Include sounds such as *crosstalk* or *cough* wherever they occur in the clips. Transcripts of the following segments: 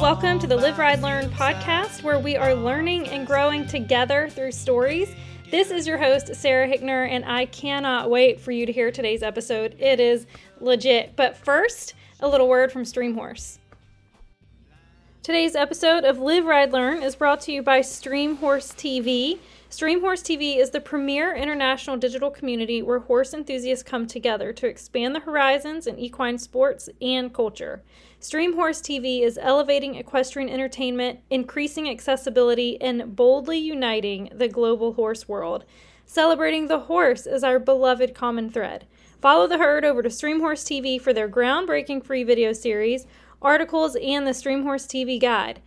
welcome to the Live, Ride, Learn podcast, where we are learning and growing together through stories. This is your host, Sarah Hickner, and I cannot wait for you to hear today's episode. It is legit. But first, a little word from Streamhorse. Today's episode of Live, Ride, Learn is brought to you by Streamhorse TV. Streamhorse TV is the premier international digital community where horse enthusiasts come together to expand the horizons in equine sports and culture. Streamhorse TV is elevating equestrian entertainment, increasing accessibility, and boldly uniting the global horse world. Celebrating the horse is our beloved common thread. Follow the herd over to Streamhorse TV for their groundbreaking free video series, articles, and the Streamhorse TV guide.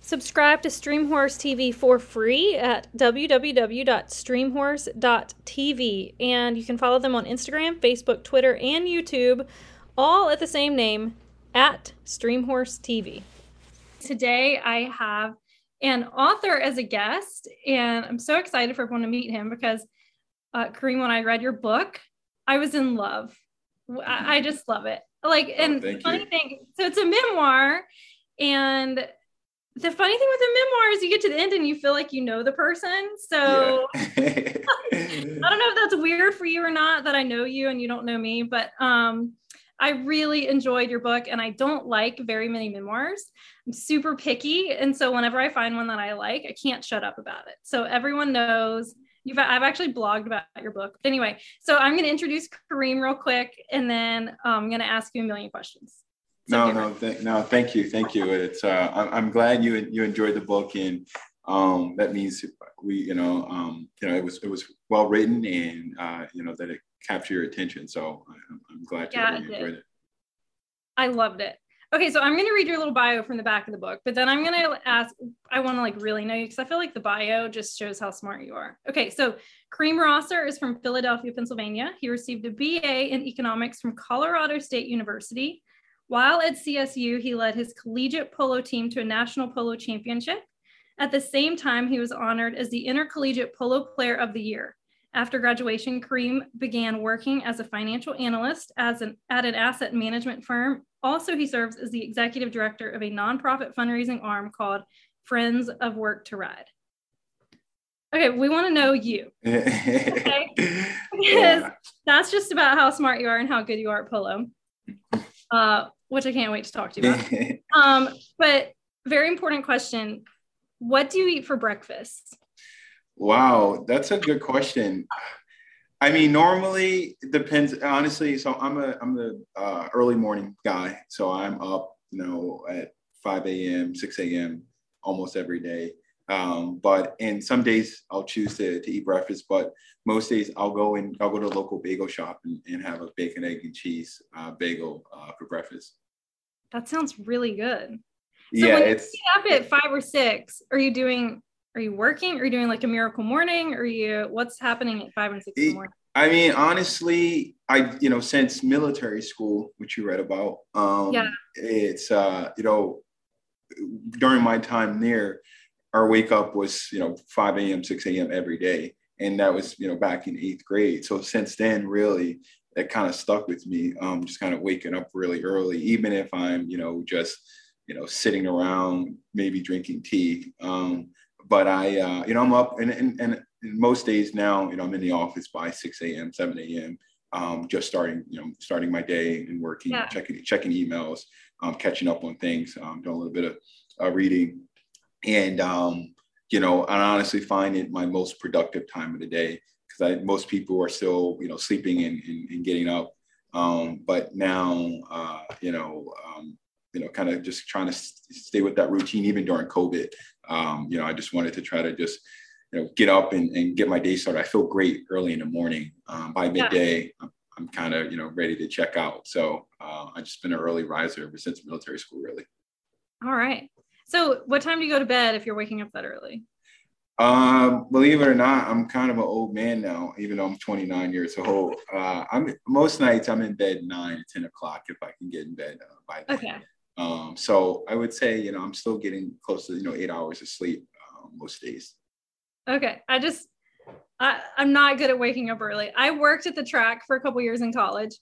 Subscribe to Streamhorse TV for free at www.streamhorse.tv. And you can follow them on Instagram, Facebook, Twitter, and YouTube, all at the same name, at Streamhorse TV. Today I have an author as a guest, and I'm so excited for everyone to meet him because, uh, Kareem, when I read your book, I was in love. I, I just love it. Like, and Oh, thank funny you. thing, so it's a memoir, and the funny thing with a memoir is you get to the end and you feel like you know the person. So Yeah. *laughs* *laughs* I don't know if that's weird for you or not that I know you and you don't know me, but um I really enjoyed your book and I don't like very many memoirs. I'm super picky and so whenever I find one that I like, I can't shut up about it. So everyone knows you've I've actually blogged about your book. Anyway, so I'm going to introduce Kareem real quick and then um, I'm going to ask you a million questions. So no, no, th- no. Thank you, thank you. It's uh, I'm, I'm glad you you enjoyed the book, and um, that means we, you know, um, you know, it was it was well written, and uh, you know that it captured your attention. So I'm, I'm glad you Yeah, really enjoyed it. I loved it. Okay, so I'm going to read your little bio from the back of the book, but then I'm going to ask, I want to like really know you because I feel like the bio just shows how smart you are. Okay, so Kareem Rosser is from Philadelphia, Pennsylvania. He received a BA in economics from Colorado State University. While at CSU, he led his collegiate polo team to a national polo championship. At the same time, he was honored as the Intercollegiate Polo Player of the Year. After graduation, Kareem began working as a financial analyst as an, at an asset management firm. Also, he serves as the executive director of a nonprofit fundraising arm called Friends of Work to Ride. Okay, we want to know you *laughs* because Yeah. *laughs* that's just about how smart you are and how good you are at polo, uh, which I can't wait to talk to you about. *laughs* Um, but very important question: What do you eat for breakfast? Wow, that's a good question. I mean, normally it depends. Honestly, so I'm a I'm a uh, early morning guy. So I'm up, you know, at 5 a.m., 6 a.m. almost every day. Um, but and some days I'll choose to, to eat breakfast, but most days I'll go and I'll go to a local bagel shop and, and have a bacon, egg, and cheese uh, bagel uh, for breakfast. That sounds really good. So yeah, when you it's get up at five or six, are you doing? Are you working? Are you doing like a miracle morning? Are you? What's happening at five and six in the morning? I mean, honestly, I you know since military school, which you read about, um, Yeah. it's uh, you know during my time there, our wake up was you know 5 a.m., 6 a.m. every day, and that was you know back in eighth grade. So since then, really, that kind of stuck with me. Um, just kind of waking up really early, even if I'm you know just you know sitting around, maybe drinking tea. Um, but I, uh, you know, I'm up and, and, and most days now, you know, I'm in the office by 6 a.m., 7 a.m. Um, just starting, you know, starting my day and working, Yeah. checking, checking emails, um, catching up on things, um, doing a little bit of uh, reading. And, um, you know, I honestly find it my most productive time of the day because most people are still, you know, sleeping and, and, and getting up. Um, but now, uh, you know, um, you know, kind of just trying to stay with that routine, even during COVID. Um, you know, I just wanted to try to just, you know, get up and, and get my day started. I feel great early in the morning. Um, by Yeah. midday, I'm, I'm kind of, you know, ready to check out. So uh, I've just been an early riser ever since military school, really. All right. So, what time do you go to bed if you're waking up that early? Um, believe it or not, I'm kind of an old man now, even though I'm 29 years old. Uh, I'm most nights I'm in bed nine, 10 o'clock if I can get in bed uh, by then. Okay. Um, so I would say, you know, I'm still getting close to, you know, eight hours of sleep um, most days. Okay. I just, I, I'm not good at waking up early. I worked at the track for a couple years in college,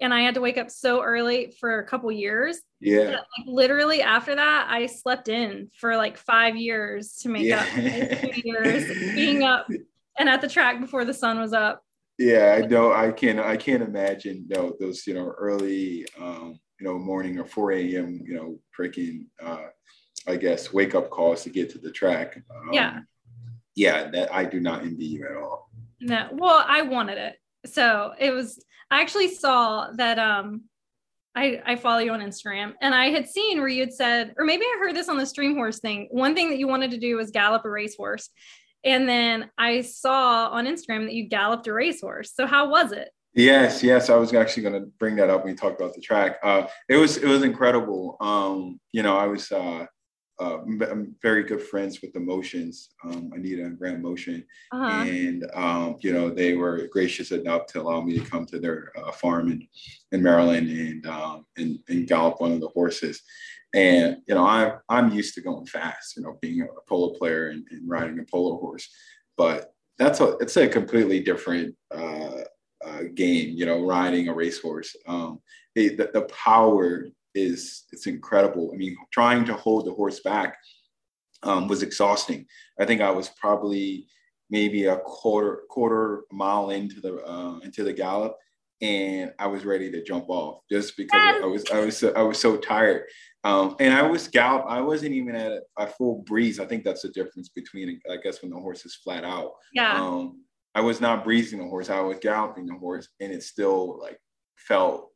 and I had to wake up so early for a couple years. Yeah. Like, literally after that, I slept in for like five years to make Yeah. up two years being up and at the track before the sun was up. Yeah, I know. I can't. I can't imagine. Know, those you know early, um, you know, morning or four a.m. You know, freaking, uh, I guess, wake up calls to get to the track. Um, Yeah. Yeah, that I do not envy you at all. No, well, I wanted it. So it was I actually saw that um I I follow you on Instagram and I had seen where you had said, or maybe I heard this on the stream horse thing. One thing that you wanted to do was gallop a racehorse. And then I saw on Instagram that you galloped a racehorse. So how was it? Yes, yes. I was actually going to bring that up when you talked about the track. Uh, it was it was incredible. Um, you know, I was uh, uh, I'm very good friends with the Motions, um, Anita and Graham Motion, Uh-huh. and um, you know they were gracious enough to allow me to come to their uh, farm in, in Maryland and, um, and and gallop one of the horses. And you know I'm I'm used to going fast, you know, being a polo player and, and riding a polo horse, but that's a it's a completely different uh, uh, game, you know, riding a racehorse. Um, it, the, the power is it's incredible. I mean, trying to hold the horse back um, was exhausting. I think I was probably maybe a quarter quarter mile into the uh, into the gallop, and I was ready to jump off just because I was I was so, I was so tired. Um, and I was gallop. I wasn't even at a, a full breeze. I think that's the difference between I guess when the horse is flat out. Yeah. Um, I was not breezing the horse. I was galloping the horse, and it still like felt.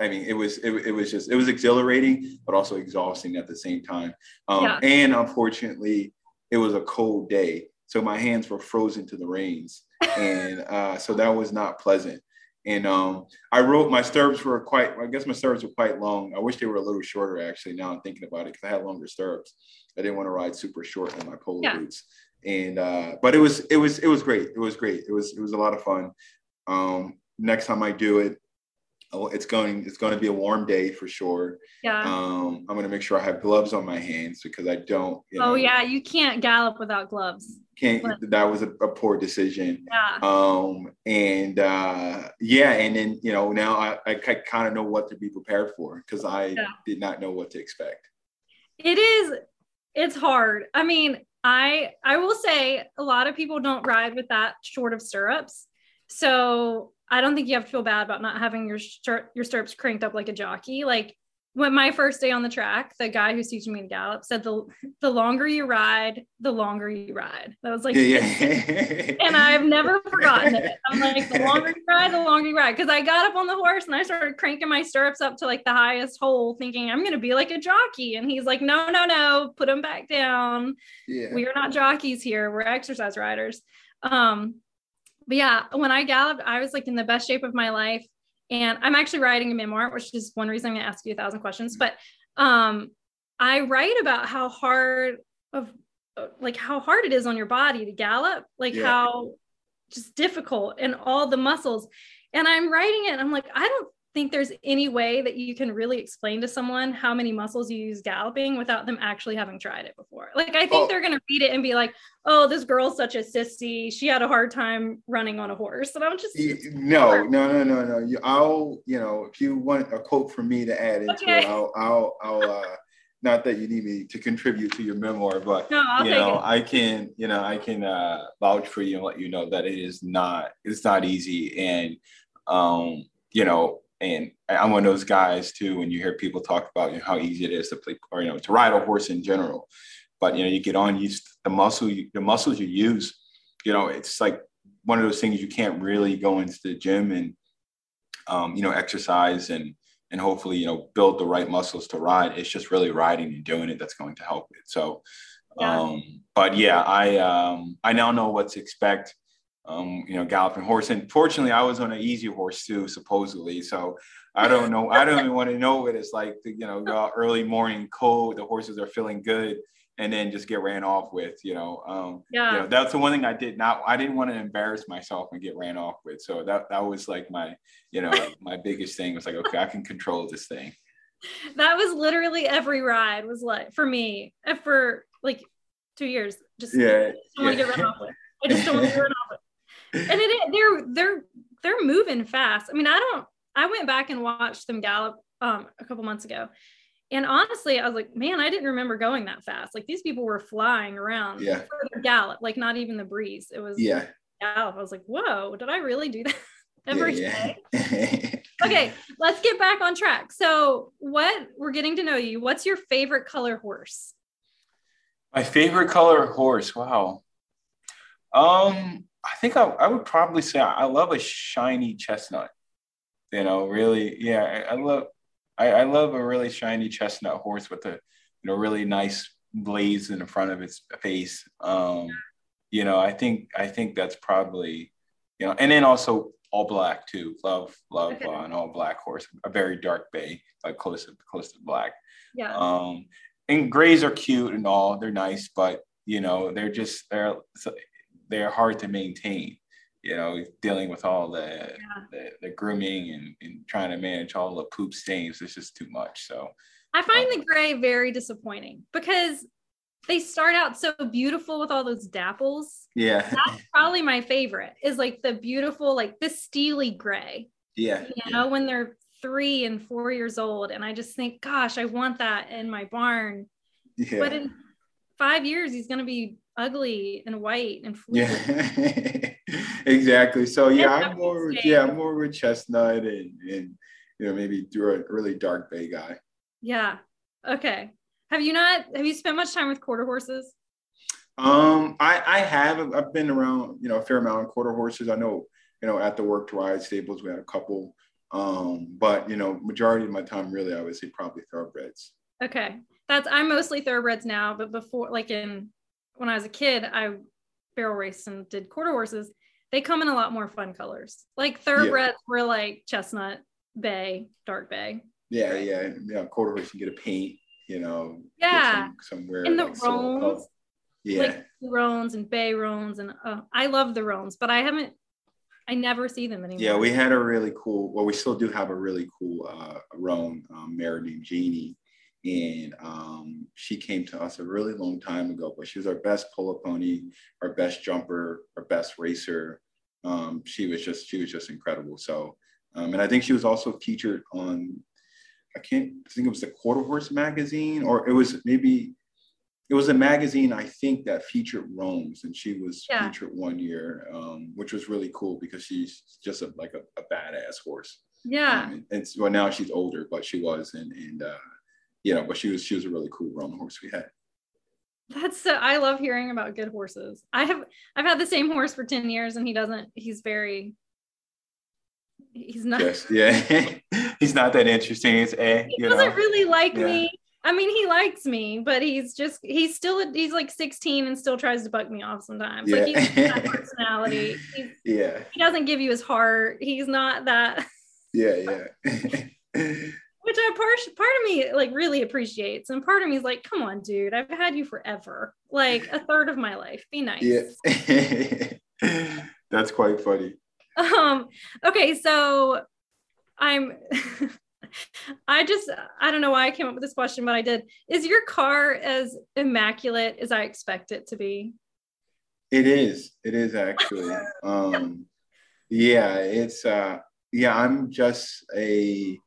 I mean, it was it, it was just it was exhilarating, but also exhausting at the same time. Um, Yeah. And unfortunately, it was a cold day, so my hands were frozen to the reins, and *laughs* uh, so that was not pleasant. And um, I wrote my stirrups were quite. I guess my stirrups were quite long. I wish they were a little shorter. Actually, now I'm thinking about it because I had longer stirrups. I didn't want to ride super short in my polo Yeah. boots and uh, but it was it was it was great. It was great. It was it was a lot of fun. Um, next time I do it, oh, it's going it's going to be a warm day for sure. Yeah. Um, I'm going to make sure I have gloves on my hands because I don't. You know, oh yeah, you can't gallop without gloves. can't. That was a, a poor decision. Yeah. Um, and uh, yeah, and then you know now I I kind of know what to be prepared for because I Yeah. did not know what to expect. It is it's hard. I mean, I I will say a lot of people don't ride with that short of stirrups. So I don't think you have to feel bad about not having your stir- your stirrups cranked up like a jockey. Like when my first day on the track, the guy who's teaching me to gallop said the the longer you ride, the longer you ride. That was like yeah, yeah. *laughs* and I've never forgotten it. I'm like, the longer you ride, the longer you ride. Because I got up on the horse and I started cranking my stirrups up to like the highest hole, thinking I'm gonna be like a jockey. And he's like, no, no, no, put them back down. yeah. We are not jockeys here. We're exercise riders. Um, but yeah, when I galloped, I was like in the best shape of my life. And I'm actually writing a memoir, which is one reason I'm gonna ask you a thousand questions. But um, I write about how hard of like how hard it is on your body to gallop, like Yeah. how just difficult and all the muscles. And I'm writing it, and I'm like, I don't think there's any way that you can really explain to someone how many muscles you use galloping without them actually having tried it before. Like I think Oh. they're gonna read it and be like, "Oh, this girl's such a sissy. She had a hard time running on a horse." And I'm just No, no, no, no, no. You, I'll, you know, if you want a quote from me to add into Okay. it, I'll, I'll, I'll. Uh, not that you need me to contribute to your memoir, but no, you know, it. I can, you know, I can uh, vouch for you and let you know that it is not, it's not easy, and um, you know, and I'm one of those guys too. When you hear people talk about you know, how easy it is to play, or you know, to ride a horse in general, but you know, you get on, you the muscle, you, the muscles you use, you know, it's like one of those things you can't really go into the gym and um, you know, exercise and and hopefully you know build the right muscles to ride. It's just really riding and doing it that's going to help it. So, Yeah. um, but yeah, I um, I now know what to expect. Um, you know, galloping horse, and fortunately, I was on an easy horse too, supposedly. So I don't know. I don't even want to know what it's like to you know go out early morning, cold. The horses are feeling good, and then just get ran off with. You know, um, Yeah. you know, that's the one thing I did not. I didn't want to embarrass myself and get ran off with. So that that was like my, you know, my biggest thing was like, okay, I can control this thing. that was literally every ride was like for me uh, for like two years. Just Yeah, don't want to get run off with. I just don't want to get run off *laughs* with. And it is, they're they're they're moving fast. I mean, I don't I went back and watched them gallop um, a couple months ago. And honestly, I was like, man, I didn't remember going that fast. Like these people were flying around Yeah. for their gallop, like not even the breeze. It was Yeah. gallop. I was like, whoa, did I really do *laughs* that every day? yeah. *laughs* Okay, let's get back on track. So, what we're getting to know you. What's your favorite color horse? My favorite color horse. Wow. Um, I think I, I would probably say I love a shiny chestnut. You know, really, yeah, I, I love I, I love a really shiny chestnut horse with a you know really nice blaze in the front of its face. Um, you know, I think I think that's probably you know, and then also all black too. Love love Okay. uh, an all black horse, a very dark bay, like close to close to black. Yeah. Um, and grays are cute and all; they're nice, but you know, they're just they're they're hard to maintain. You know, dealing with all the the, the grooming and, and trying to manage all the poop stains is just too much. So I find um, the gray very disappointing because they start out so beautiful with all those dapples. yeah, That's probably my favorite is like the beautiful, like the steely gray, yeah, you know, when they're three and four years old. And I just think, gosh, I want that in my barn. yeah, But in five years, he's going to be ugly and white and fluky. yeah. *laughs* exactly. So yeah, I'm more yeah. I'm more with chestnut and and you know maybe through a really dark bay guy. Yeah. Okay. Have you not, have you spent much time with quarter horses? Um, I I have I've been around you know a fair amount of quarter horses. I know you know at the work to ride stables we had a couple. Um, but you know majority of my time really I would say probably thoroughbreds. Okay. That's I'm mostly thoroughbreds now, but before like in when I was a kid, I barrel raced and did quarter horses. They come in a lot more fun colors. Like thoroughbreds were like chestnut bay, dark bay. Yeah, Right. yeah, yeah. Quarter horse you get a paint, you know. Yeah. some, somewhere. And the like roans, Yeah, like roans and bay roans and uh, I love the roans, but I haven't I never see them anymore. yeah. We had a really cool. Well, we still do have a really cool uh, roan um, mare named Jeannie, and um, she came to us a really long time ago. But she was our best pull-up pony, our best jumper, our best racer. Um, she was just she was just incredible. So, um, and I think she was also featured on. I can't I think it was the Quarter Horse magazine, or it was maybe it was a magazine I think that featured roans, and she was Yeah. featured one year, um, which was really cool because she's just a, like a, a badass horse. yeah. Um, and, and so- well, now she's older, but she was, and and uh, you know, but she was she was a really cool roan horse we had. That's so I love hearing about good horses. I have I've had the same horse for 10 years and he doesn't he's very he's not Yes, yeah, *laughs* he's not that interesting. It's eh, he doesn't know. really like Yeah. me. I mean, he likes me, but he's just he's still he's like 16 and still tries to buck me off sometimes. Like Yeah. he's got that *laughs* personality. He's, yeah, he doesn't give you his heart. He's not that yeah, yeah. *laughs* which I part part of me like really appreciates, and part of me is like, come on, dude, I've had you forever, like a third of my life. Be nice. yeah. *laughs* That's quite funny. Um, okay, so I'm *laughs* I just I don't know why I came up with this question, but I did. Is your car as immaculate as I expect it to be? It is. It is actually. *laughs* um, yeah, it's uh yeah, I'm just a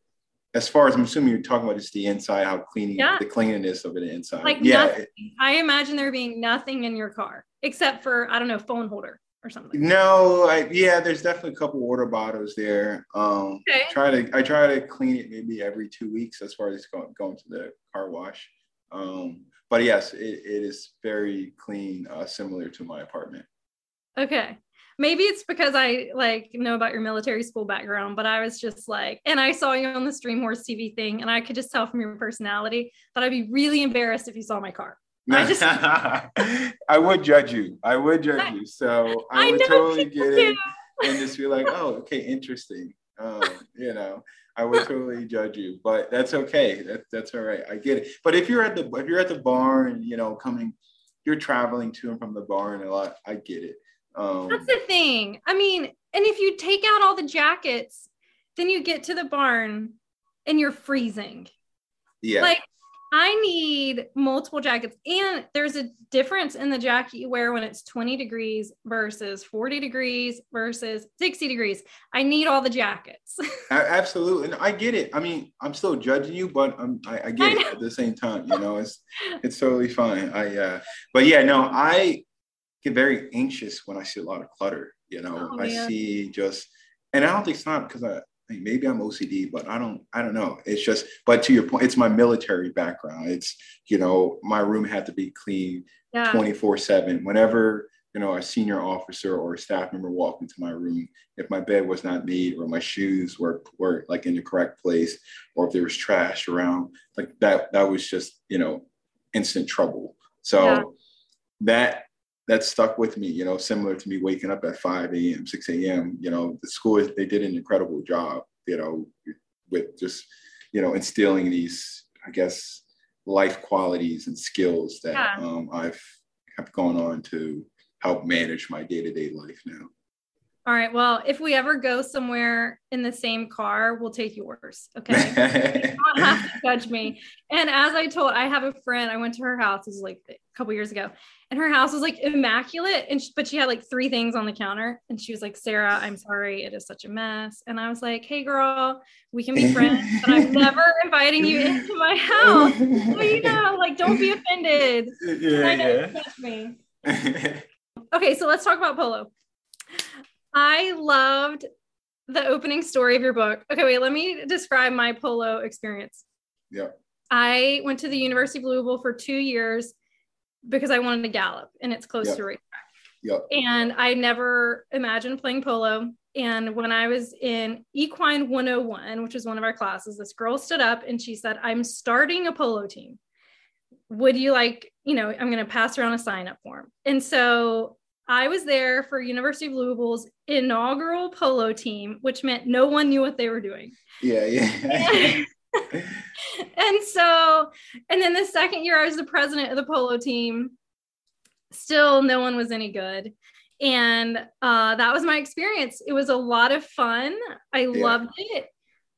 as far as I'm assuming you're talking about just the inside, how cleaning Yeah. the cleanliness of it inside. Like yeah. I imagine there being nothing in your car except for I don't know, phone holder or something. No, I, yeah, there's definitely a couple water bottles there. Um, Okay. try to I try to clean it maybe every two weeks as far as going going to the car wash. Um, but yes, it, it is very clean, uh, similar to my apartment. Okay. Maybe it's because I like know about your military school background, but I was just like, and I saw you on the Stream Horse TV thing, and I could just tell from your personality that I'd be really embarrassed if you saw my car. I just- *laughs* I would judge you. I would judge you. So *laughs* I, I would totally get it do. and just be like, oh, okay, interesting. Um, you know, I would totally judge you, but that's okay. That, that's all right. I get it. But if you're at the if you're at the barn, you know, coming, you're traveling to and from the barn a lot. I get it. Um, That's the thing. I mean, and if you take out all the jackets, then you get to the barn and you're freezing. yeah, Like I need multiple jackets. And there's a difference in the jacket you wear when it's 20 degrees versus 40 degrees versus 60 degrees. I need all the jackets. *laughs* Absolutely. And I get it. I mean, I'm still judging you, but I'm, I, I get I it at the same time. You know, it's it's totally fine. I uh but yeah, no, I get very anxious when I see a lot of clutter. You know, oh, I see just and I don't think it's not because I maybe I'm OCD, but I don't, I don't know. It's just, but to your point, it's my military background. It's, you know, my room had to be clean 24 seven. Whenever, you know, a senior officer or a staff member walked into my room, if my bed was not made or my shoes were, were like in the correct place, or if there was trash around, like that, that was just, you know, instant trouble. So yeah. that that stuck with me, you know, similar to me waking up at 5 a.m., 6 a.m. You know, the school, they did an incredible job, you know, with just, you know, instilling these, I guess, life qualities and skills that yeah. um, I've have gone on to help manage my day to day life now. All right. Well, if we ever go somewhere in the same car, we'll take yours. Okay. *laughs* you don't have to judge me. And as I told, I have a friend. I went to her house. This was like couple years ago, and her house was like immaculate. And she, but she had like three things on the counter, and she was like, "Sarah, I'm sorry, it is such a mess." And I was like, "Hey, girl, we can be *laughs* friends, but I'm never inviting you into my house. So, you know, like, don't be offended. Yeah, yeah. Me." okay, so let's talk about polo. I loved the opening story of your book. Okay, wait, let me describe my polo experience. Yeah. I went to the University of Louisville for two years because I wanted to gallop and it's close yep. to racetrack. Yep. And I never imagined playing polo. And when I was in Equine 101, which is one of our classes, this girl stood up and she said, I'm starting a polo team. Would you like, you know, I'm going to pass around a sign up form. And so I was there for University of Louisville's inaugural polo team, which meant no one knew what they were doing. Yeah, yeah. *laughs* *laughs* *laughs* and so, and then the second year I was the president of the polo team, still no one was any good. And uh, that was my experience. It was a lot of fun. I yeah. loved it.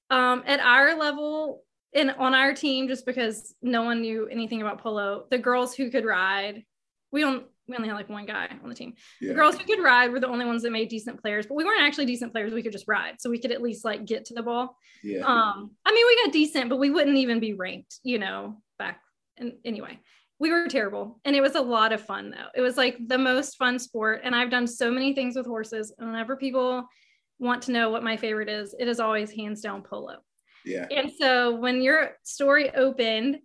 Um, at our level, and on our team, just because no one knew anything about polo, the girls who could ride, we don't we only had like one guy on the team. Yeah. The girls who could ride were the only ones that made decent players, but we weren't actually decent players. We could just ride, so we could at least like get to the ball. Yeah. Um, I mean, we got decent, but we wouldn't even be ranked, you know, back. And anyway, we were terrible, and it was a lot of fun though. It was like the most fun sport, and I've done so many things with horses. And whenever people want to know what my favorite is, it is always hands down polo. Yeah. And so when your story opened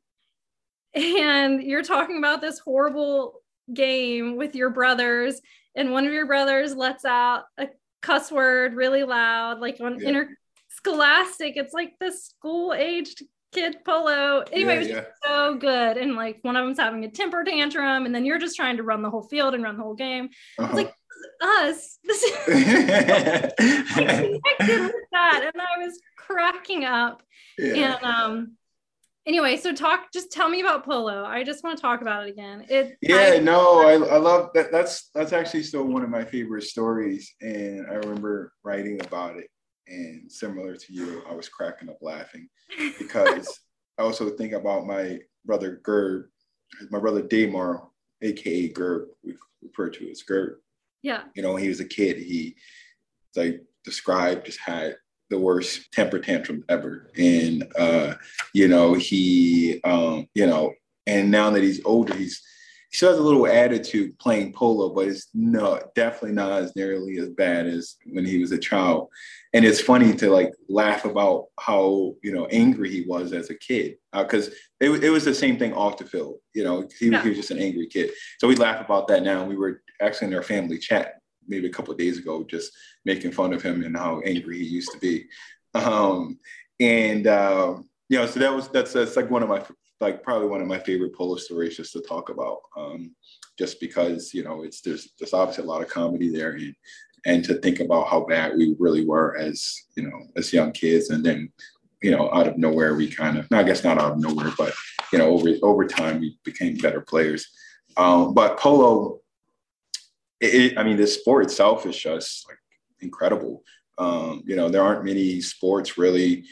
*laughs* and you're talking about this horrible game with your brothers and one of your brothers lets out a cuss word really loud like on yeah. interscholastic it's like the school aged kid polo anyway yeah, it was yeah. so good and like one of them's having a temper tantrum and then you're just trying to run the whole field and run the whole game uh-huh. it's like us this is *laughs* *laughs* *laughs* connected with that and i was cracking up and um anyway so talk just tell me about polo. I just want to talk about it again. It yeah I, no I, I love that that's that's actually still one of my favorite stories and i remember writing about it and similar to you i was cracking up laughing because *laughs* i also think about my brother gerb my brother Daymar aka gerb we refer to as gerb. Yeah. You know when he was a kid he like described just had the worst temper tantrum ever. And, uh, you know, he, um, you know, and now that he's older, he's, he still has a little attitude playing polo, but it's no, definitely not as nearly as bad as when he was a child. And it's funny to like laugh about how, you know, angry he was as a kid. Because uh, it, it was the same thing off the field. You know, he, yeah. he was just an angry kid. So we laugh about that now. We were actually in our family chat maybe a couple of days ago, just making fun of him and how angry he used to be. Um, and uh, you know, so that was that's that's like one of my like probably one of my favorite polo stories just to talk about. Um, just because you know it's there's there's obviously a lot of comedy there and and to think about how bad we really were as you know as young kids and then you know out of nowhere we kind of I guess not out of nowhere but you know over over time we became better players um, but polo it, I mean, the sport itself is just like incredible. Um, you know, there aren't many sports really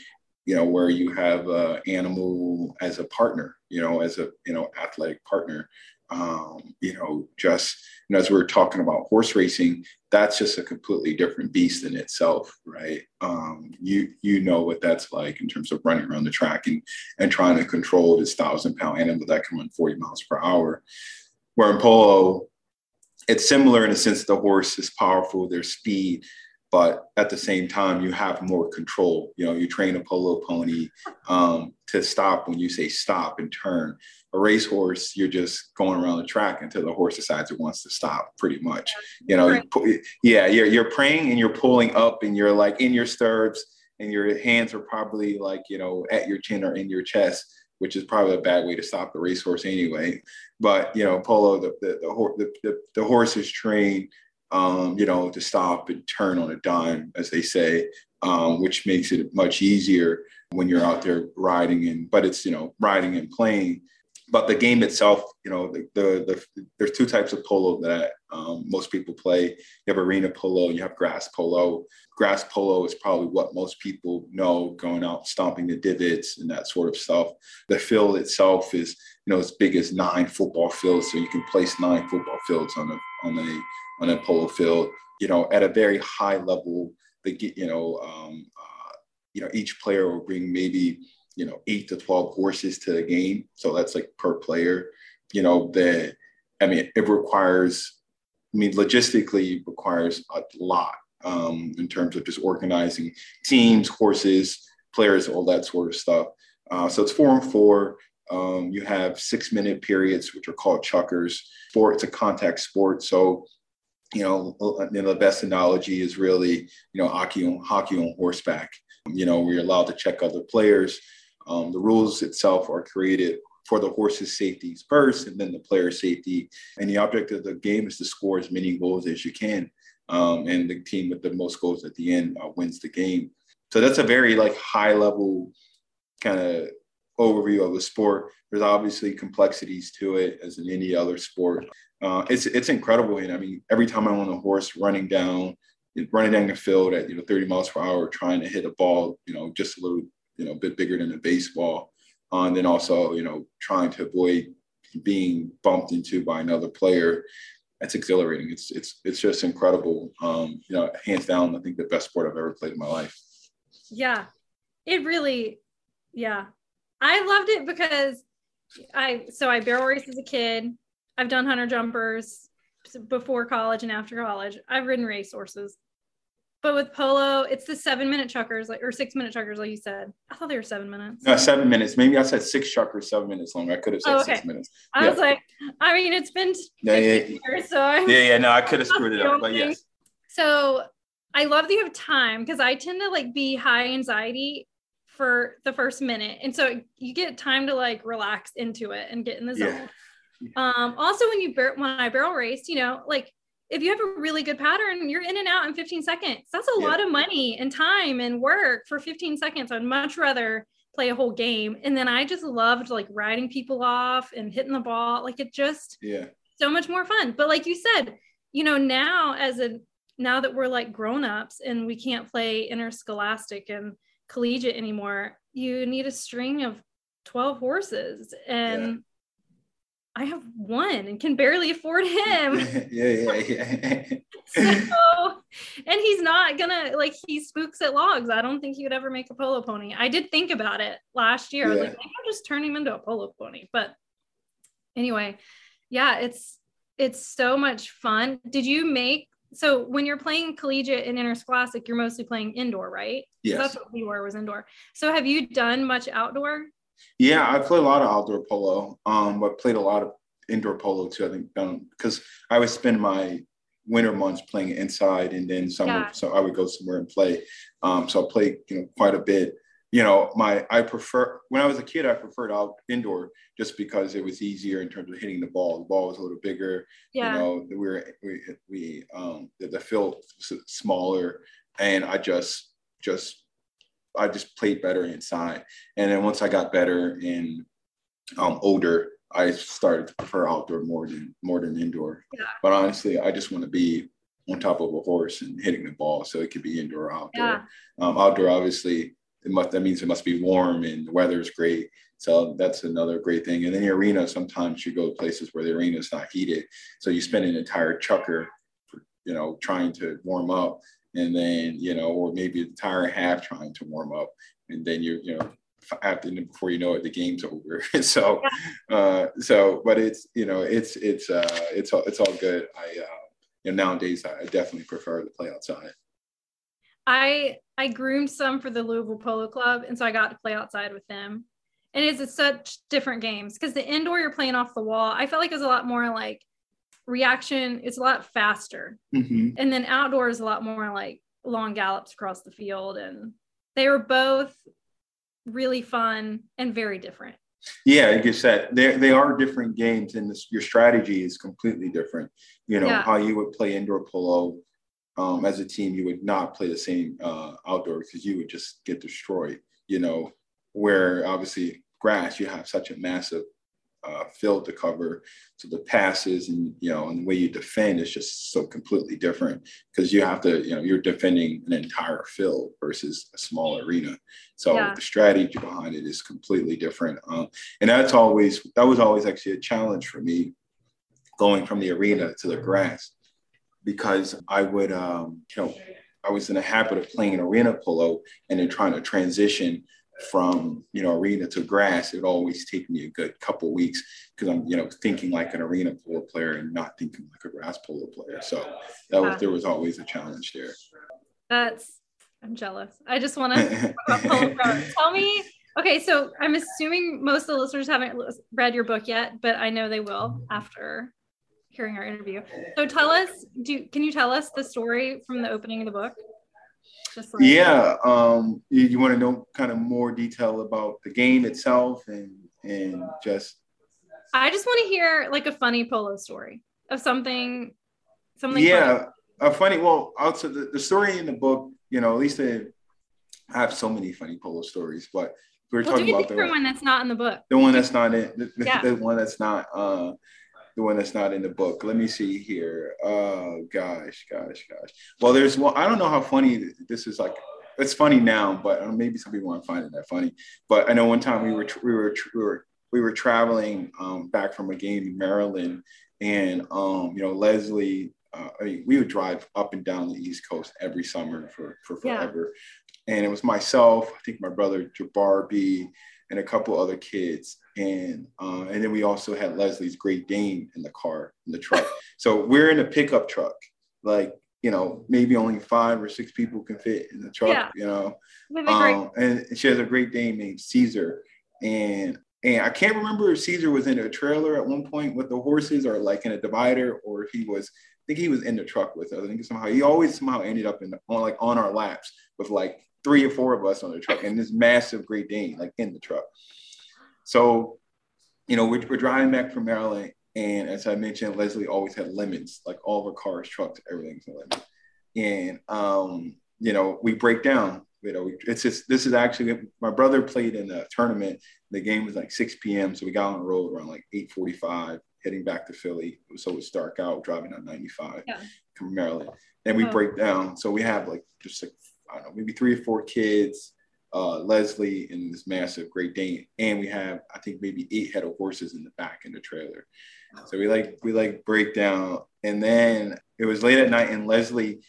you know, where you have an animal as a partner, you know, as a, you know, athletic partner. Um, you know, just you know, as we are talking about horse racing, that's just a completely different beast in itself, right? Um, you you know what that's like in terms of running around the track and and trying to control this thousand pound animal that can run 40 miles per hour. Where in polo, it's similar in the sense the horse is powerful, their speed, but at the same time you have more control. You know you train a polo pony um, to stop when you say stop and turn. A racehorse you're just going around the track until the horse decides it wants to stop pretty much. You know right. yeah you're, you're praying and you're pulling up and you're like in your stirrups and your hands are probably like you know at your chin or in your chest which is probably a bad way to stop the racehorse anyway but you know polo the the, the, the, the horse is trained um, you know, to stop and turn on a dime, as they say, um, which makes it much easier when you're out there riding and, but it's, you know, riding and playing. But the game itself, you know, the, the, the there's two types of polo that um, most people play. You have arena polo, you have grass polo. Grass polo is probably what most people know, going out stomping the divots and that sort of stuff. The field itself is, you know, as big as nine football fields, so you can place nine football fields on a on a on a polo field, you know, at a very high level, they get, you know, um, uh, you know, each player will bring maybe, you know, eight to 12 horses to the game. So that's like per player, you know, that, I mean, it requires, I mean, logistically requires a lot um, in terms of just organizing teams, horses, players, all that sort of stuff. Uh, so it's four and four. Um, you have six minute periods, which are called chukkers. Sport, it's a contact sport. So you know, know, the best analogy is really, you know, hockey on hockey on horseback. You know, we're allowed to check other players. Um, the rules itself are created for the horse's safety first, and then the player's safety. And the object of the game is to score as many goals as you can, um, and the team with the most goals at the end uh, wins the game. So that's a very like high level kind of overview of the sport. There's obviously complexities to it as in any other sport. Uh, it's it's incredible, and I mean, every time I'm on a horse running down, running down the field at you know 30 miles per hour, trying to hit a ball, you know, just a little, you know, a bit bigger than a baseball, uh, and then also, you know, trying to avoid being bumped into by another player. That's exhilarating. It's it's it's just incredible. Um, you know, hands down, I think the best sport I've ever played in my life. Yeah, it really, yeah, I loved it because I so I barrel raced as a kid. I've done hunter jumpers before college and after college. I've ridden race horses. But with polo, it's the seven minute chukkers, like or six minute chukkers, like you said. I thought they were seven minutes. No, seven minutes. Maybe I said six chukkers, seven minutes long. I could have said oh, okay. six minutes. I yeah. was like, I mean, it's been yeah, yeah, years, so I'm, yeah, yeah. No, I could have *laughs* screwed it up, but yes. So I love that you have time because I tend to like be high anxiety for the first minute, and so you get time to like relax into it and get in the zone. Yeah. Um, also, when you bar- when I barrel race, you know, like if you have a really good pattern, you're in and out in 15 seconds. That's a yeah. lot of money and time and work for 15 seconds. I'd much rather play a whole game. And then I just loved like riding people off and hitting the ball. Like it just yeah so much more fun. But like you said, you know, now as a now that we're like grown-ups and we can't play interscholastic and collegiate anymore, you need a string of 12 horses. And I have one and can barely afford *laughs* him. yeah, yeah, yeah. *laughs* so, and he's not gonna like he spooks at logs. I don't think he would ever make a polo pony. I did think about it last year. Yeah. I was like, I'll just turn him into a polo pony. But anyway, yeah, it's it's so much fun. Did you make so when you're playing collegiate and interscholastic, you're mostly playing indoor, right? Yes. that's what we were was indoor. So have you done much outdoor? Yeah, I played a lot of outdoor polo, um, but played a lot of indoor polo too. I think because um, I would spend my winter months playing inside, and then summer, yeah. so I would go somewhere and play. Um, so I played, you know, quite a bit. You know, my I prefer when I was a kid, I preferred out indoor just because it was easier in terms of hitting the ball. The ball was a little bigger. Yeah. You know, we were we we um the, the field was smaller, and I just just I just played better inside. And then once I got better and um, older, I started to prefer outdoor more than more than indoor. Yeah. But honestly, I just want to be on top of a horse and hitting the ball, so it could be indoor or outdoor. Yeah. Um, outdoor, obviously, it must, that means it must be warm and the weather is great. So that's another great thing. And then the arena, sometimes you go to places where the arena is not heated. So you spend an entire chukker, you know, trying to warm up. And then, you know, or maybe the entire half trying to warm up. And then you're you know, after before you know it, the game's over. *laughs* so, uh, so, but it's, you know, it's, it's, uh, it's all, it's all good. I, uh, you know, nowadays I definitely prefer to play outside. I I groomed some for the Louisville Polo Club, and so I got to play outside with them. And it's such different games because the indoor you're playing off the wall. I felt like it was a lot more like reaction. It's a lot faster, mm-hmm. and then outdoor is a lot more like long gallops across the field, and they were both really fun and very different. Yeah, like you said, they they are different games, and this, your strategy is completely different. You know yeah. how you would play indoor polo um, as a team, you would not play the same uh, outdoor because you would just get destroyed. You know, where obviously grass, you have such a massive uh, field to cover, so the passes and you know and the way you defend is just so completely different because you have to you know you're defending an entire field versus a small arena. So yeah. the strategy behind it is completely different, um, and that's always that was always actually a challenge for me going from the arena to the grass because I would, um, you know, I was in the habit of playing arena polo and then trying to transition from you know arena to grass. It always take me a good couple weeks because I'm you know thinking like an arena polo player and not thinking like a grass polo player. So that was there was always a challenge there. That's I'm jealous. I just want *laughs* to tell me. Okay, so I'm assuming most of the listeners haven't read your book yet, but I know they will after hearing our interview. So tell us, do can you tell us the story from the opening of the book? Just like yeah, um, you, you want to know kind of more detail about the game itself and and just. I just want to hear like a funny polo story of something, something. Yeah, funny. a funny. Well, also the, the story in the book, you know, at least I have so many funny polo stories, but we're well, talking about the one that's not in the book. The one that's not in the, yeah. the one that's not. Uh, the one that's not in the book. Let me see here. Oh gosh, gosh, gosh. Well, there's one. I don't know how funny this is. Like, it's funny now, but uh, maybe some people won't find it that funny. But I know one time we were we were we were we were traveling um, back from a game in Maryland, and um, you know Lezlie. Uh, I mean, we would drive up and down the East Coast every summer for for forever, yeah. and it was myself. I think my brother Jabbar B and a couple other kids. And uh, and then we also had Lezlie's Great Dane in the car in the truck. *laughs* so we're in a pickup truck, like you know maybe only five or six people can fit in the truck. Yeah. You know, um, and she has a Great Dane named Caesar, and and I can't remember if Caesar was in a trailer at one point with the horses or like in a divider or if he was. I think he was in the truck with us. I think somehow he always somehow ended up in the, on like on our laps with like three or four of us on the truck and this massive Great Dane like in the truck. So, you know, we're, we're driving back from Maryland. And as I mentioned, Lezlie always had lemons, like all of her cars, trucks, everything's a lemon. And, um, you know, we break down, you know, it's just, this is actually, my brother played in a tournament. The game was like 6 p.m. So we got on the road around like 845, heading back to Philly. So it's dark out, driving on 95 yeah. from Maryland. And we oh. break down. So we have like just like Don't know, maybe three or four kids, uh, Lezlie and this massive Great Dane, and we have I think maybe eight head of horses in the back in the trailer. So we like we like break down, and then it was late at night, and Leslie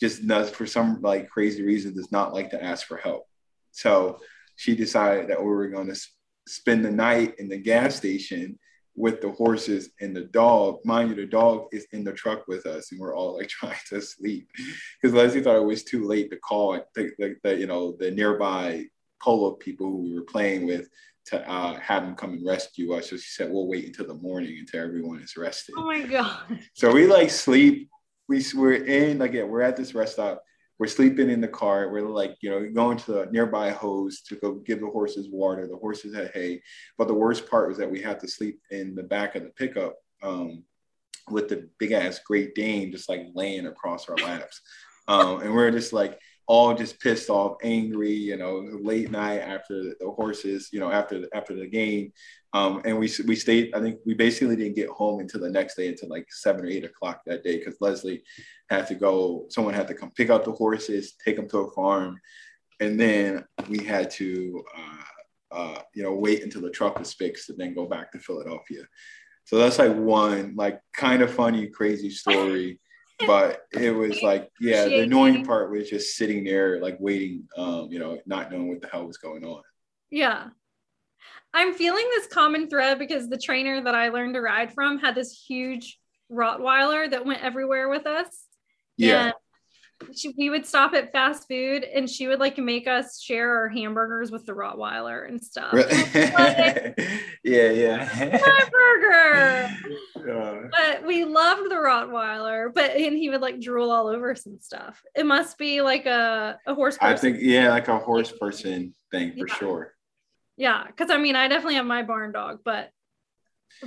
just does for some like crazy reason does not like to ask for help. So she decided that we were going to spend the night in the gas station with the horses and the dog. Mind you, the dog is in the truck with us, and we're all like *laughs* trying to sleep because Lezlie thought it was too late to call the, the, the, you know the nearby polo people who we were playing with to uh, have them come and rescue us. So she said, "We'll wait until the morning until everyone is rested." Oh my god! So we like sleep. We we're in again. We're at this rest stop we're sleeping in the car. We're like, you know, going to the nearby hose to go give the horses water. The horses had hay. But the worst part was that we had to sleep in the back of the pickup um, with the big ass Great Dane just like laying across our laps. Um, and we're just like, all just pissed off, angry, you know, late night after the horses, you know, after the, after the game. Um, and we, we stayed, I think we basically didn't get home until the next day, until like seven or eight o'clock that day, because Lezlie had to go, someone had to come pick up the horses, take them to a farm, and then we had to, uh, uh, you know, wait until the truck was fixed and then go back to Philadelphia. So that's like one like kind of funny, crazy story. But it was like, yeah, the annoying part was just sitting there, like waiting, um, you know, not knowing what the hell was going on. Yeah. I'm feeling this common thread because the trainer that I learned to ride from had this huge Rottweiler that went everywhere with us. Yeah. And she, we would stop at fast food and she would like make us share our hamburgers with the Rottweiler and stuff. like, *laughs* yeah, yeah. My burger. Uh, *laughs* but we loved the Rottweiler, but and he would like drool all over some stuff. It must be like a, a horse person. I think, yeah, like a horse person thing for yeah. sure. Yeah, because I mean, I definitely have my barn dog, but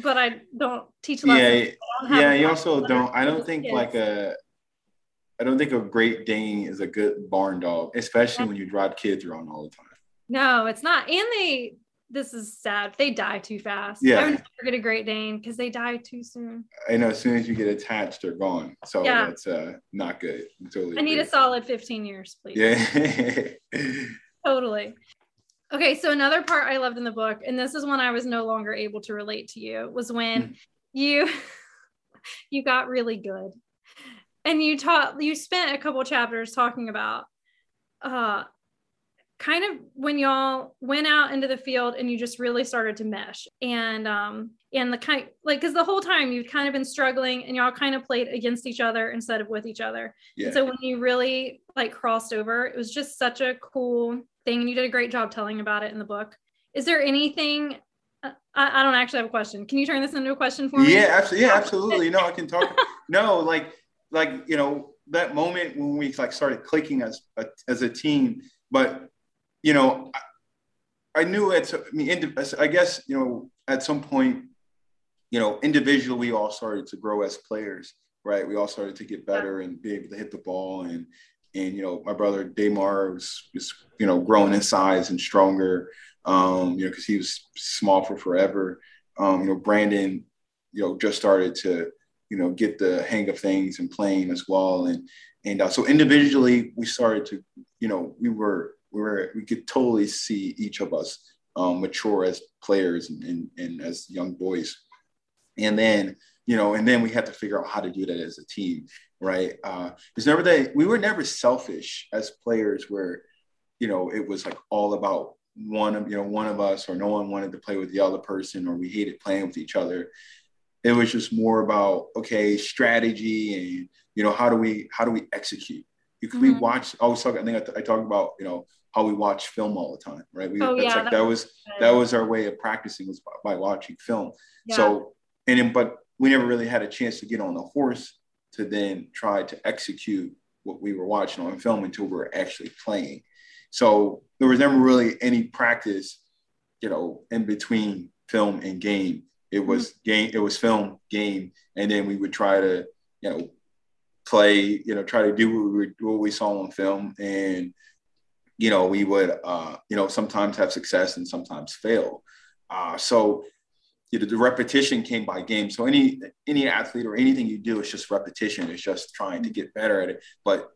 but I don't teach lessons. Yeah, yeah. You also don't. I don't think kids. like a I don't think a Great Dane is a good barn dog, especially when you drive kids around all the time. No, it's not. And they, this is sad. They die too fast. Yeah. I would never get a Great Dane because they die too soon. I know. As soon as you get attached, they're gone. So yeah. that's uh, not good. Totally. I need a solid 15 years, please. Yeah. *laughs* totally. Okay, so another part I loved in the book, and this is when I was no longer able to relate to you, was when hmm. you *laughs* you got really good and you taught you spent a couple chapters talking about uh kind of when y'all went out into the field and you just really started to mesh and um and the kind like because the whole time you've kind of been struggling and y'all kind of played against each other instead of with each other. Yeah. and so when you really like crossed over it was just such a cool thing and you did a great job telling about it in the book. Is there anything uh, I, I don't actually have a question. Can you turn this into a question for me? Yeah absolutely yeah *laughs* absolutely. No i can talk. No like like you know that moment when we like started clicking as a, as a team but you know I, I knew it's I mean I guess you know at some point you know individually we all started to grow as players right? We all started to get better and be able to hit the ball and and you know my brother Daymar was, was you know growing in size and stronger um you know because he was small for forever. Um you know Brandon you know just started to you know, get the hang of things and playing as well. And and uh, so individually, we started to, you know, we were we were we could totally see each of us um, mature as players and, and, and as young boys. And then, you know, and then we had to figure out how to do that as a team, right? Uh, it's never that we were never selfish as players, where, you know, it was like all about one of you know one of us or no one wanted to play with the other person or we hated playing with each other it was just more about okay strategy and you know how do we how do we execute? You could mm-hmm. we watch I was talking I think I, I talked about you know how we watch film all the time right? We, oh, that's yeah, like, that, that was that was our way of practicing was by, by watching film. Yeah. so and then but we never really had a chance to get on the horse to then try to execute what we were watching on film until we were actually playing. So there was never really any practice you know in between film and game it mm-hmm. was game, it was film, game, and then we would try to, you know, play, you know, try to do what we, what we saw on film, and you know, we would, uh, you know, sometimes have success and sometimes fail. Uh, so you know, the repetition came by game. So any any athlete or anything you do, it's just repetition. It's just trying to get better at it. But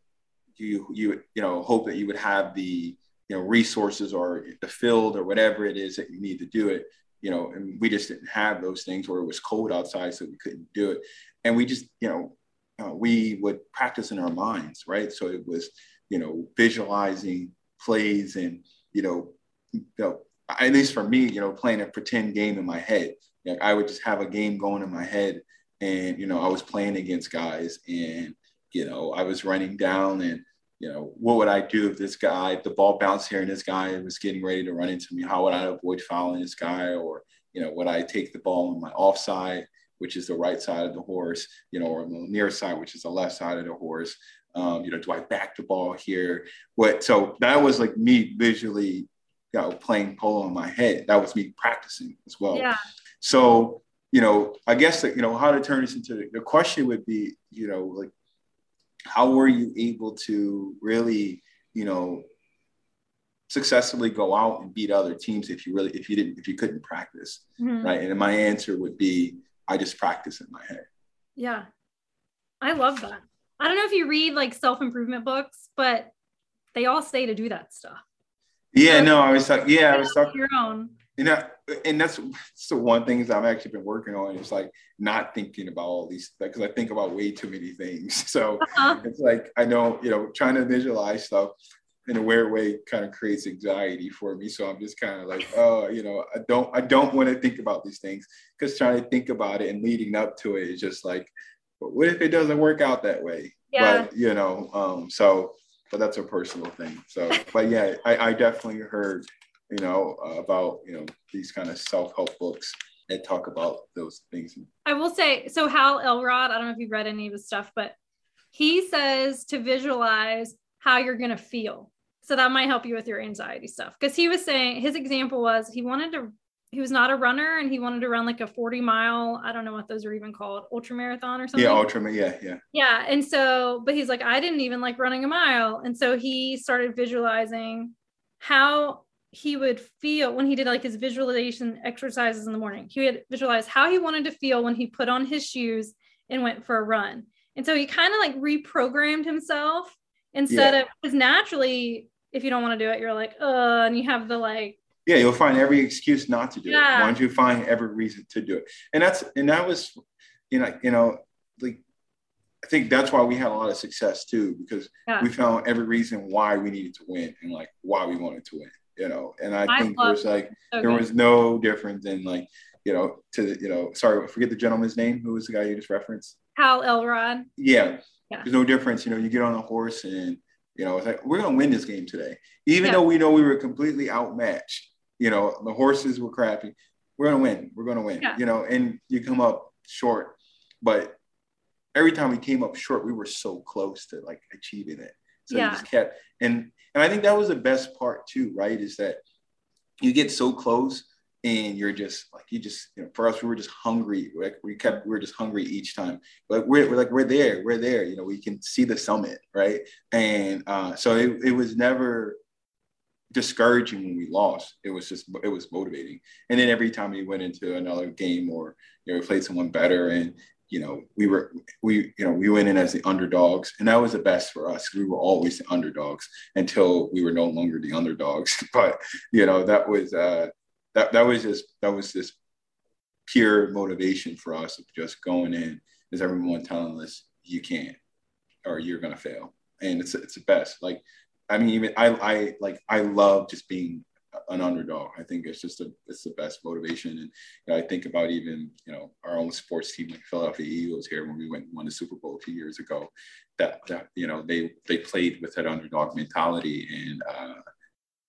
you you you know hope that you would have the you know resources or the field or whatever it is that you need to do it you know, and we just didn't have those things where it was cold outside, so we couldn't do it. And we just, you know, uh, we would practice in our minds, right? So it was, you know, visualizing plays and, you know, you know at least for me, you know, playing a pretend game in my head. Like I would just have a game going in my head and, you know, I was playing against guys and, you know, I was running down and, you know, what would I do if this guy, the ball bounced here and this guy was getting ready to run into me? How would I avoid fouling this guy? Or, you know, would I take the ball on my offside, which is the right side of the horse, you know, or the near side, which is the left side of the horse? Um, you know, do I back the ball here? What? So that was like me visually, you know, playing polo in my head. That was me practicing as well. Yeah. So, you know, I guess that, you know, how to turn this into the question would be, you know, like how were you able to really, you know, successfully go out and beat other teams if you really if you didn't if you couldn't practice mm-hmm. right and my answer would be i just practice in my head yeah i love that i don't know if you read like self-improvement books but they all say to do that stuff. Yeah, so, no, I was talking. Yeah, I was talking. Your own. You know, and that's, that's the one thing that I've actually been working on is like not thinking about all these because I think about way too many things. *laughs* So uh-huh. it's like I know, you know, trying to visualize stuff in a weird way kind of creates anxiety for me. So I'm just kind of like, oh, you know, I don't I don't want to think about these things because trying to think about it and leading up to it is just like, what if it doesn't work out that way? Yeah. But you know, um, so but that's a personal thing. So, but yeah, I, I definitely heard, you know, uh, about you know these kind of self help books that talk about those things. I will say, so Hal Elrod, I don't know if you've read any of his stuff, but he says to visualize how you're going to feel. So that might help you with your anxiety stuff. Because he was saying his example was he wanted to he was not a runner and he wanted to run like a 40 mile i don't know what those are even called ultra marathon or something yeah ultra yeah yeah yeah and so but he's like i didn't even like running a mile and so he started visualizing how he would feel when he did like his visualization exercises in the morning he would visualize how he wanted to feel when he put on his shoes and went for a run and so he kind of like reprogrammed himself instead yeah. of because naturally if you don't want to do it you're like uh and you have the like yeah, you'll find every excuse not to do yeah. it. Why don't you find every reason to do it? And that's and that was, you know, you know, like I think that's why we had a lot of success too, because yeah. we found every reason why we needed to win and like why we wanted to win, you know. And I, I think there's like there was no difference in like, you know, to you know, sorry, forget the gentleman's name. Who was the guy you just referenced? Hal Elrod. Yeah. yeah. There's no difference. You know, you get on a horse and you know, it's like we're gonna win this game today, even yeah. though we know we were completely outmatched you know, the horses were crappy. We're gonna win. We're gonna win. Yeah. You know, and you come up short, but every time we came up short, we were so close to like achieving it. So yeah. you just kept and and I think that was the best part too, right? Is that you get so close and you're just like you just you know for us we were just hungry like we kept we were just hungry each time but we're, we're like we're there we're there you know we can see the summit right and uh, so it, it was never discouraging when we lost. It was just it was motivating. And then every time we went into another game or you know we played someone better and you know we were we you know we went in as the underdogs and that was the best for us. We were always the underdogs until we were no longer the underdogs. *laughs* but you know that was uh that that was just that was just pure motivation for us of just going in is everyone telling us you can't or you're gonna fail. And it's it's the best. Like I mean, even I, I like I love just being an underdog. I think it's just a it's the best motivation. And you know, I think about even you know our own sports team, like Philadelphia Eagles, here when we went and won the Super Bowl a few years ago. That that you know they they played with that underdog mentality, and uh,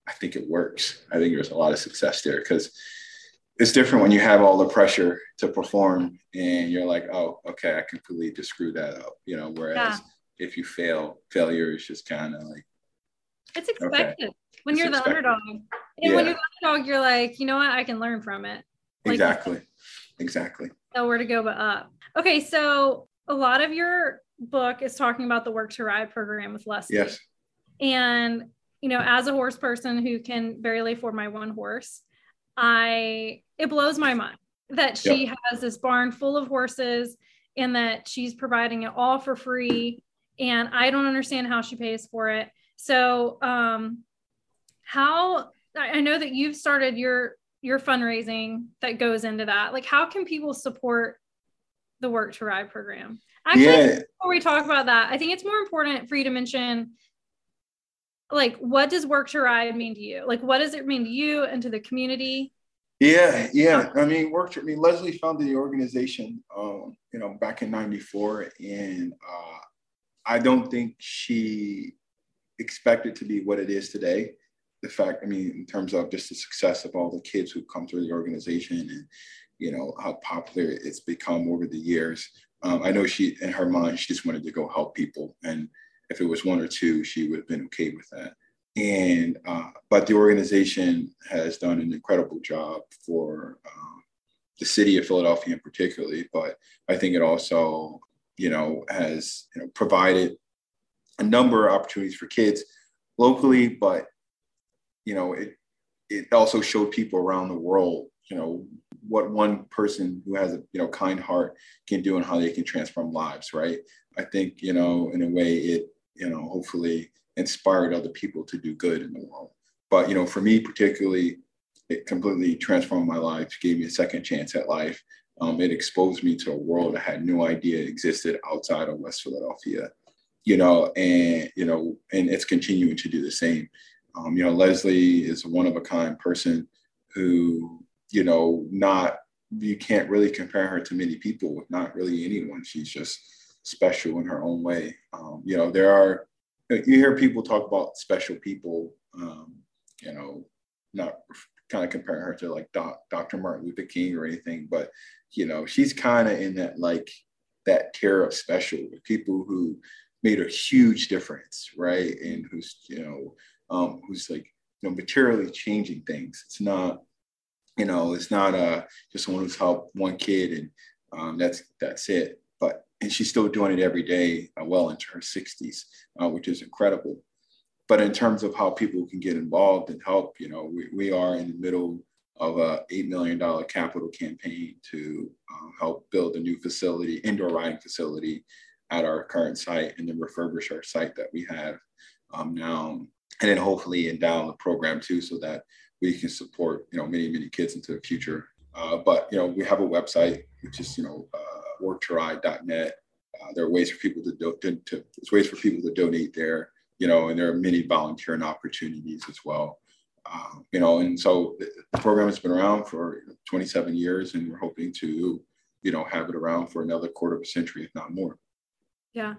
I think it works. I think there's a lot of success there because it's different when you have all the pressure to perform, and you're like, oh, okay, I completely just screwed that up. You know, whereas yeah. if you fail, failure is just kind of like it's expected okay. when it's you're expected. the underdog. And yeah. when you're the underdog, you're like, you know what? I can learn from it. Like, exactly. Exactly. Know where to go but up. Okay, so a lot of your book is talking about the Work to Ride program with Lezlie. Yes. And you know, as a horse person who can barely afford my one horse, I it blows my mind that she yep. has this barn full of horses and that she's providing it all for free. And I don't understand how she pays for it. So, um, how I know that you've started your your fundraising that goes into that. Like, how can people support the Work to Ride program? Actually, yeah. before we talk about that, I think it's more important for you to mention like what does work to ride mean to you like what does it mean to you and to the community yeah yeah i mean work to, i mean Lezlie founded the organization um, you know back in 94 and uh, i don't think she expected to be what it is today. The fact, I mean, in terms of just the success of all the kids who come through the organization and, you know, how popular it's become over the years. Um, I know she, in her mind, she just wanted to go help people. And if it was one or two, she would have been okay with that. And, uh, but the organization has done an incredible job for um, the city of Philadelphia in particularly, but I think it also, you know, has you know, provided a number of opportunities for kids locally, but you know, it it also showed people around the world, you know, what one person who has a you know kind heart can do and how they can transform lives, right? I think you know, in a way, it you know, hopefully inspired other people to do good in the world. But you know, for me particularly, it completely transformed my life, gave me a second chance at life. Um, it exposed me to a world I had no idea existed outside of West Philadelphia, you know, and you know, and it's continuing to do the same. Um, you know, Lezlie is a one of a kind person who, you know, not you can't really compare her to many people, not really anyone. She's just special in her own way. Um, you know, there are you hear people talk about special people, um, you know, not kind of comparing her to like Doc, Dr. Martin Luther King or anything, but you know, she's kind of in that like that tier of special people who made a huge difference, right? And who's you know, um, who's like you know materially changing things. It's not, you know, it's not uh, just someone who's helped one kid and um, that's that's it. But and she's still doing it every day, uh, well into her 60s, uh, which is incredible. But in terms of how people can get involved and help, you know, we, we are in the middle of a $8 million capital campaign to uh, help build a new facility, indoor riding facility at our current site and then refurbish our site that we have um, now. And then hopefully endow the program too, so that we can support, you know, many, many kids into the future. Uh, but, you know, we have a website, which is, you know, uh, worktoride.net. Uh, there are ways for people to, do, to, to, there's ways for people to donate there, you know, and there are many volunteering opportunities as well. Um, you know, and so the program has been around for 27 years, and we're hoping to, you know, have it around for another quarter of a century, if not more. Yeah.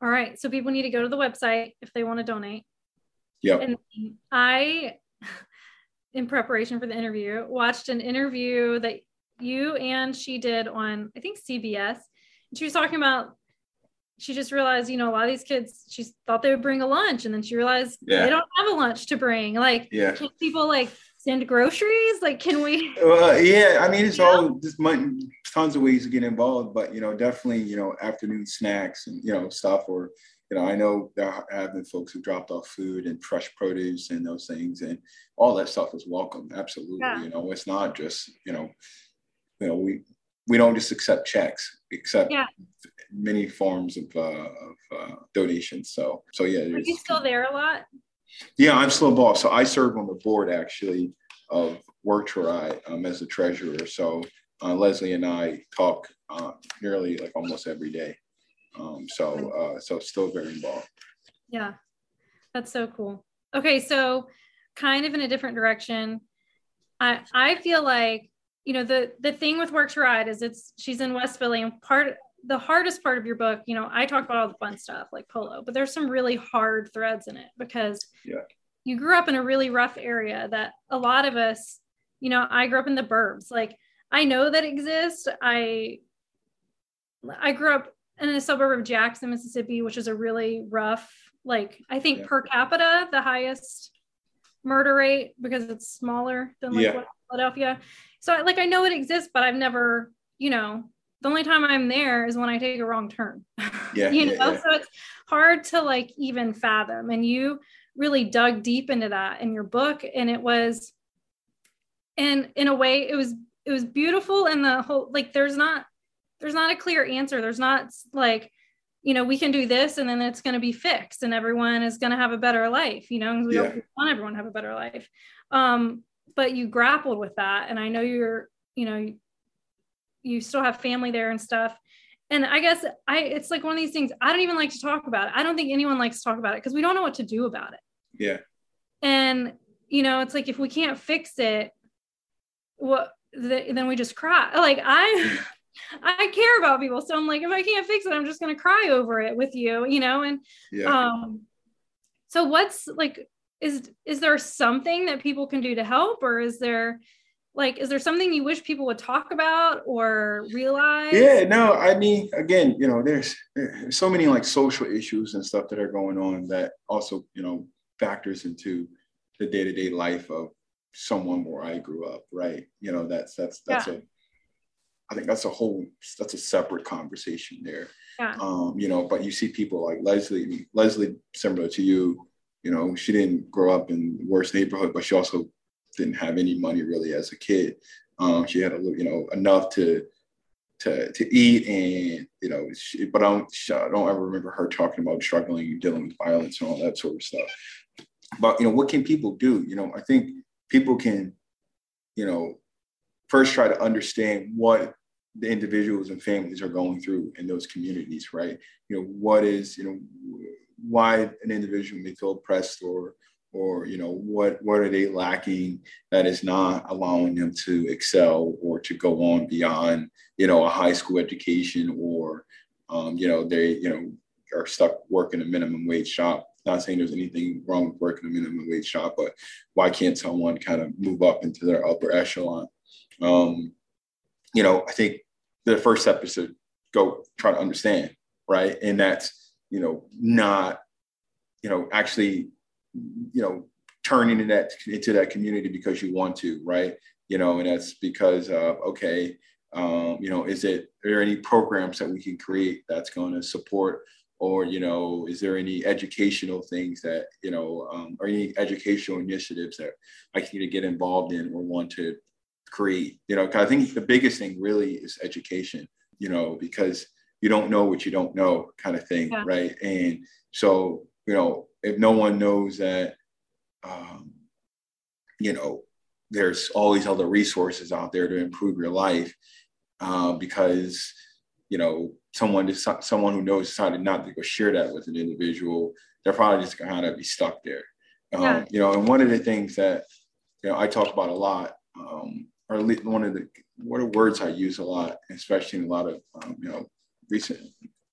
All right. So people need to go to the website if they want to donate. Yeah. And I, in preparation for the interview, watched an interview that you and she did on I think CBS. And she was talking about she just realized, you know, a lot of these kids, she thought they would bring a lunch, and then she realized yeah. they don't have a lunch to bring. Like, yeah. can people like send groceries? Like, can we? Yeah, I mean, it's all just tons of ways to get involved, but you know, definitely, you know, afternoon snacks and you know stuff, or you know, I know there have been folks who dropped off food and fresh produce and those things, and all that stuff is welcome. Absolutely, yeah. you know, it's not just you know you know, we we don't just accept checks, accept yeah. many forms of, uh, of uh, donations. So, so yeah. Are you still there a lot? Yeah, I'm still involved. So I serve on the board actually of Work Ride um, as the treasurer. So uh, Lezlie and I talk uh, nearly like almost every day. Um, so, uh, so still very involved. Yeah, that's so cool. Okay, so kind of in a different direction. I I feel like you know the the thing with work to ride is it's she's in west philly and part the hardest part of your book you know i talk about all the fun stuff like polo but there's some really hard threads in it because yeah. you grew up in a really rough area that a lot of us you know i grew up in the burbs like i know that exists i i grew up in a suburb of jackson mississippi which is a really rough like i think yeah. per capita the highest murder rate because it's smaller than like yeah. philadelphia so like I know it exists, but I've never, you know, the only time I'm there is when I take a wrong turn. *laughs* Yeah. you know, yeah. so it's hard to like even fathom. And you really dug deep into that in your book. And it was and in a way it was it was beautiful and the whole like there's not there's not a clear answer. There's not like, you know, we can do this and then it's going to be fixed and everyone is going to have a better life, you know, we yeah. don't want everyone to have a better life. Um, but you grappled with that and i know you're you know you, you still have family there and stuff and i guess i it's like one of these things i don't even like to talk about it i don't think anyone likes to talk about it because we don't know what to do about it yeah and you know it's like if we can't fix it what the, then we just cry like i i care about people. So i'm like if i can't fix it i'm just going to cry over it with you you know? And yeah. um so what's like is is there something that people can do to help? Or is there like is there something you wish people would talk about or realize? Yeah no i mean again you know there's, there's so many like social issues and stuff that are going on that also you know factors into the day-to-day life of someone where i grew up right? You know that's that's that's yeah. a I think that's a whole that's a separate conversation there. Yeah. Um, you know, but you see people like Lezlie, Lezlie, similar to you, you know, she didn't grow up in the worst neighborhood, but she also didn't have any money really as a kid. Um, she had a little, you know, enough to to to eat and you know she, but I don't I don't ever remember her talking about struggling and dealing with violence and all that sort of stuff but you know what can people do you know I think people can you know first try to understand what the individuals and families are going through in those communities right? You know what is you know why an individual may feel oppressed or or you know what what are they lacking that is not allowing them to excel or to go on beyond you know a high school education or um, you know they you know are stuck working a minimum wage shop. Not saying there's anything wrong with working a minimum wage shop but why can't someone kind of move up into their upper echelon um, you know i think the first step is to go try to understand right? And that's you know not you know actually you know turning into that into that community because you want to right? You know and that's because of okay um, you know is it are there any programs that we can create that's going to support? Or you know is there any educational things that you know um, or any educational initiatives that i can to get involved in or want to create you know i think the biggest thing really is education you know because you don't know what you don't know kind of thing yeah. right and so you know if no one knows that, um, you know, there's all these other resources out there to improve your life, uh, because you know someone just someone who knows decided not to go share that with an individual, they're probably just gonna kind of be stuck there. Um, yeah. You know, and one of the things that you know I talk about a lot, um, or one of the what are words I use a lot, especially in a lot of um, you know recent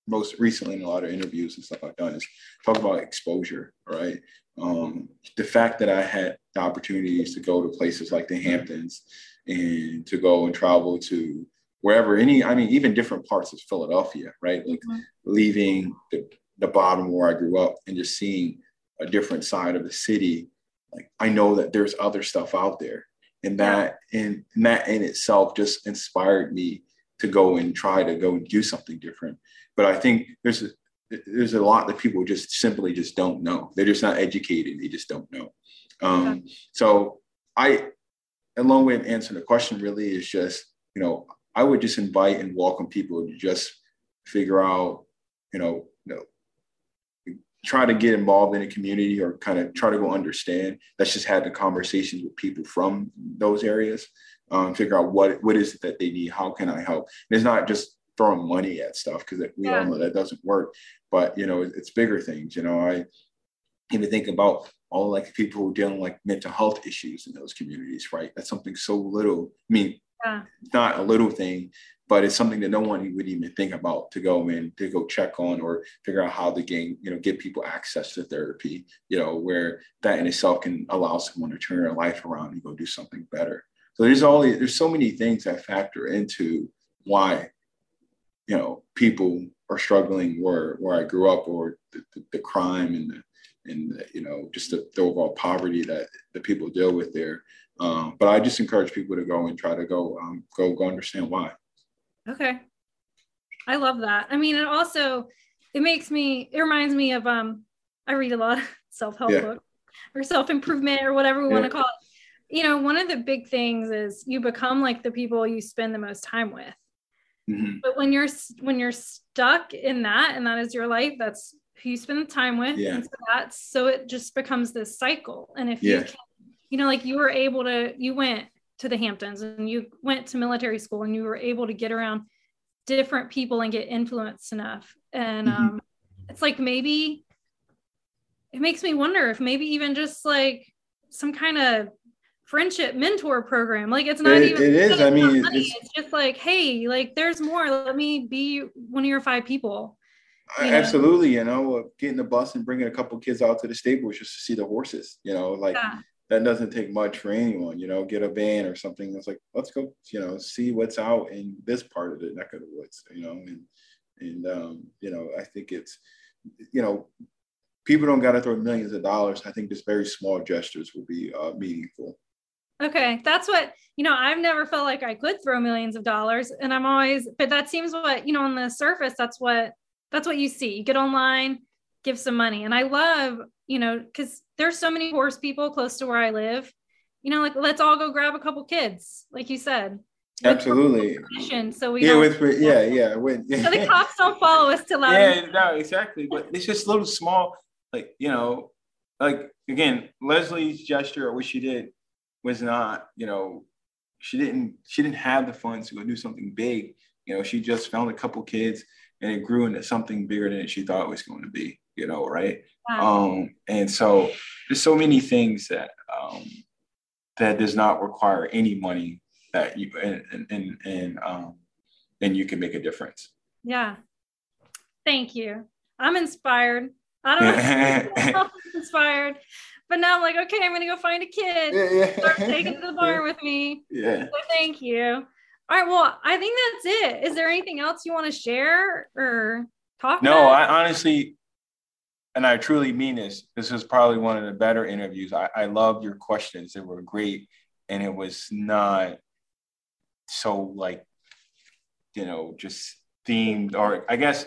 most recently in a lot of interviews and stuff I've done is talk about exposure, right? Um, the fact that I had the opportunities to go to places like the Hamptons and to go and travel to wherever any, I mean, even different parts of Philadelphia, right? Like mm-hmm. leaving the, the bottom where I grew up and just seeing a different side of the city. Like I know that there's other stuff out there. And that in and that in itself just inspired me to go and try to go and do something different. But I think there's a, there's a lot that people just simply just don't know. They're just not educated. They just don't know. Um, so I, a long way of answering the question really is just, you know, I would just invite and welcome people to just figure out, you know, try to get involved in a community or kind of try to go understand. Let's just have the conversations with people from those areas um, figure out what what is it that they need. How can I help? And it's not just throwing money at stuff because we yeah. all know that doesn't work. But you know, it's bigger things. You know, I even think about all like people who are dealing like mental health issues in those communities, right? That's something so little. I mean, yeah. not a little thing, but it's something that no one would even think about to go in to go check on or figure out how to gain, you know, get people access to therapy, you know, where that in itself can allow someone to turn their life around and go do something better. So there's all there's so many things that factor into why you know people are struggling where where I grew up or the, the, the crime and the and you know just the, the, overall poverty that the people deal with there. Um, but I just encourage people to go and try to go um, go go understand why. Okay, I love that. I mean, it also it makes me it reminds me of um I read a lot of *laughs* self help yeah. books or self improvement or whatever we yeah. want to call it you know, one of the big things is you become like the people you spend the most time with. Mm-hmm. But when you're when you're stuck in that and that is your life, that's who you spend the time with. Yeah. And so that's so it just becomes this cycle. And if yeah. you can, you know, like you were able to, you went to the Hamptons and you went to military school and you were able to get around different people and get influenced enough. And mm-hmm. um, it's like maybe it makes me wonder if maybe even just like some kind of friendship mentor program. Like it's not it, even it is. I mean, it's, it's, just like, hey, like there's more. Let me be one of your five people. You absolutely, know? you know, getting the bus and bringing a couple kids out to the stables just to see the horses. You know, like yeah. That doesn't take much for anyone. You know, get a van or something. It's like let's go. You know, see what's out in this part of the neck of the woods. You know, and and um, you know, I think it's you know people don't got to throw millions of dollars. I think just very small gestures will be uh, meaningful. Okay, that's what you know. I've never felt like I could throw millions of dollars, and I'm always, but that seems what you know on the surface. That's what that's what you see. You get online, give some money, and I love you know because there's so many horse people close to where I live. You know, like let's all go grab a couple kids, like you said. Absolutely. So we yeah, with yeah, *laughs* yeah, with, yeah. So the *laughs* cops don't follow us to loud. Yeah, no, exactly. But it's just little small, like you know, like again, Lezlie's gesture or what she did was not, you know, she didn't she didn't have the funds to go do something big. You know, she just found a couple kids and it grew into something bigger than she thought it was going to be. You know, right? Wow. Um, and so there's so many things that um, that does not require any money that you and and and um, then you can make a difference. Yeah. Thank you. I'm inspired. I don't know *laughs* *laughs* inspired. But now I'm like, okay, I'm gonna go find a kid. Yeah, yeah. Start taking to the barn *laughs* with me. Yeah. So thank you. All right. Well, I think that's it. Is there anything else you want to share or talk? No, about? I honestly, and I truly mean this. This was probably one of the better interviews. I, I loved your questions. They were great, and it was not so like, you know, just themed or I guess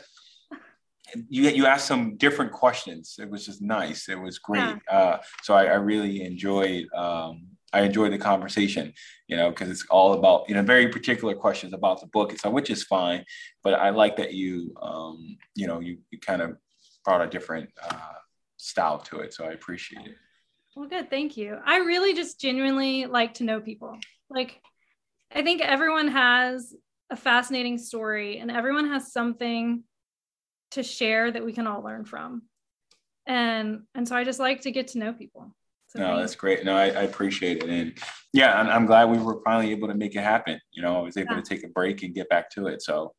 you you asked some different questions. It was just nice. It was great. Yeah. Uh, so I, I, really enjoyed um, I enjoyed the conversation. You know, because it's all about you know very particular questions about the book. So which is fine, but I like that you um, you know you, you kind of brought a different uh, style to it. So I appreciate it. Well, good. Thank you. I really just genuinely like to know people. Like, I think everyone has a fascinating story and everyone has something to share that we can all learn from. And and so I just like to get to know people. So no, that's great. No, I, I, appreciate it. And yeah, I'm, I'm, glad we were finally able to make it happen. You know, I was able yeah. to take a break and get back to it. So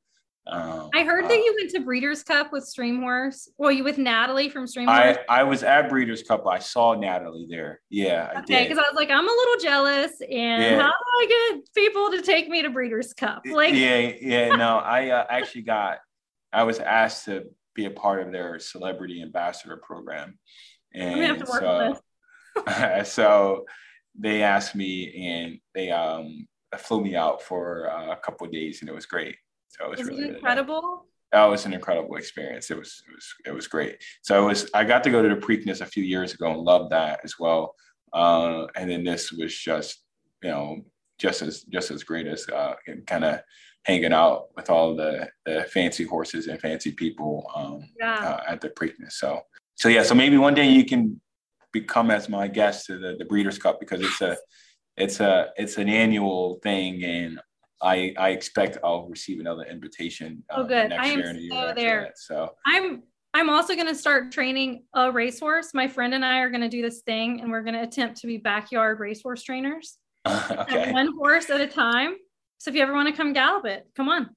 um, I heard uh, that you went to Breeders' Cup with Stream Horse. Well, you with Natalie from Stream Horse? I, I was at Breeders' Cup. I saw Natalie there. Yeah, I okay, because I was like, I'm a little jealous, and yeah. how do I get people to take me to Breeders' Cup? Like, yeah, yeah. *laughs* No, I uh, actually got I was asked to be a part of their celebrity ambassador program. And so, *laughs* so they asked me and they um, flew me out for uh, a couple days and it was great. So it was, was really it incredible. That was an incredible experience. It was, it was, it was great. So it was, I got to go to the Preakness a few years ago and loved that as well. Uh, and then this was just, you know, just as, just as great as uh, kind of hanging out with all the, the fancy horses and fancy people um, yeah. uh, at the Preakness. So, so yeah, so maybe one day you can become as my guest to the, the Breeders' Cup because it's a, it's a, it's an annual thing, and I, I expect I'll receive another invitation. Uh, oh, good! I am so there. That, so I'm, I'm also going to start training a racehorse. My friend and I are going to do this thing, and we're going to attempt to be backyard racehorse trainers. *laughs* okay. One horse at a time. So if you ever want to come gallop it, come on.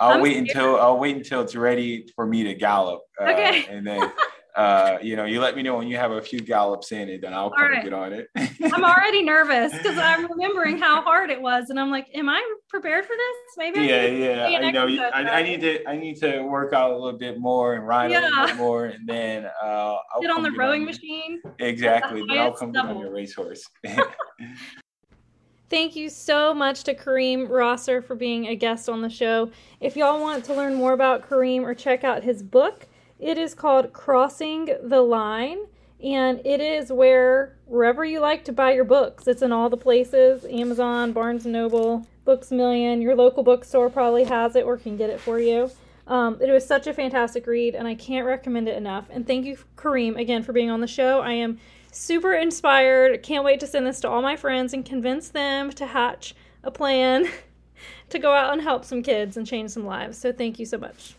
I'll I'm wait scared. until I'll wait until it's ready for me to gallop. Uh, okay. And then uh, you know, you let me know when you have a few gallops in it, then I'll come right. get on it. I'm *laughs* already nervous because I'm remembering how hard it was, and I'm like, "Am I prepared for this? Maybe." Yeah, yeah. I know. I, I, need to. I need to work out a little bit more and ride yeah. a little bit more, and then uh, I'll get on the rowing on machine. Exactly. Then I'll come get on your racehorse. *laughs* Thank you so much to Kareem Rosser for being a guest on the show. If y'all want to learn more about Kareem or check out his book, it is called Crossing the Line, and it is where wherever you like to buy your books. It's in all the places Amazon, Barnes and Noble, Books Million. Your local bookstore probably has it or can get it for you. Um, it was such a fantastic read, and I can't recommend it enough. And thank you, Kareem, again for being on the show. I am super inspired. Can't wait to send this to all my friends and convince them to hatch a plan *laughs* to go out and help some kids and change some lives. So thank you so much.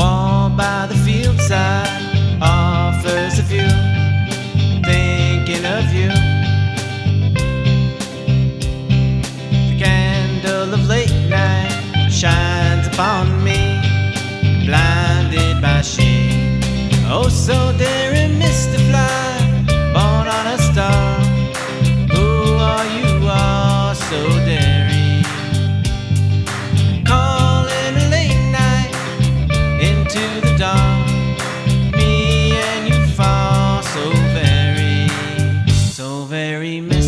By the field side offers a view, thinking of you. The candle of late night shines upon very mystical,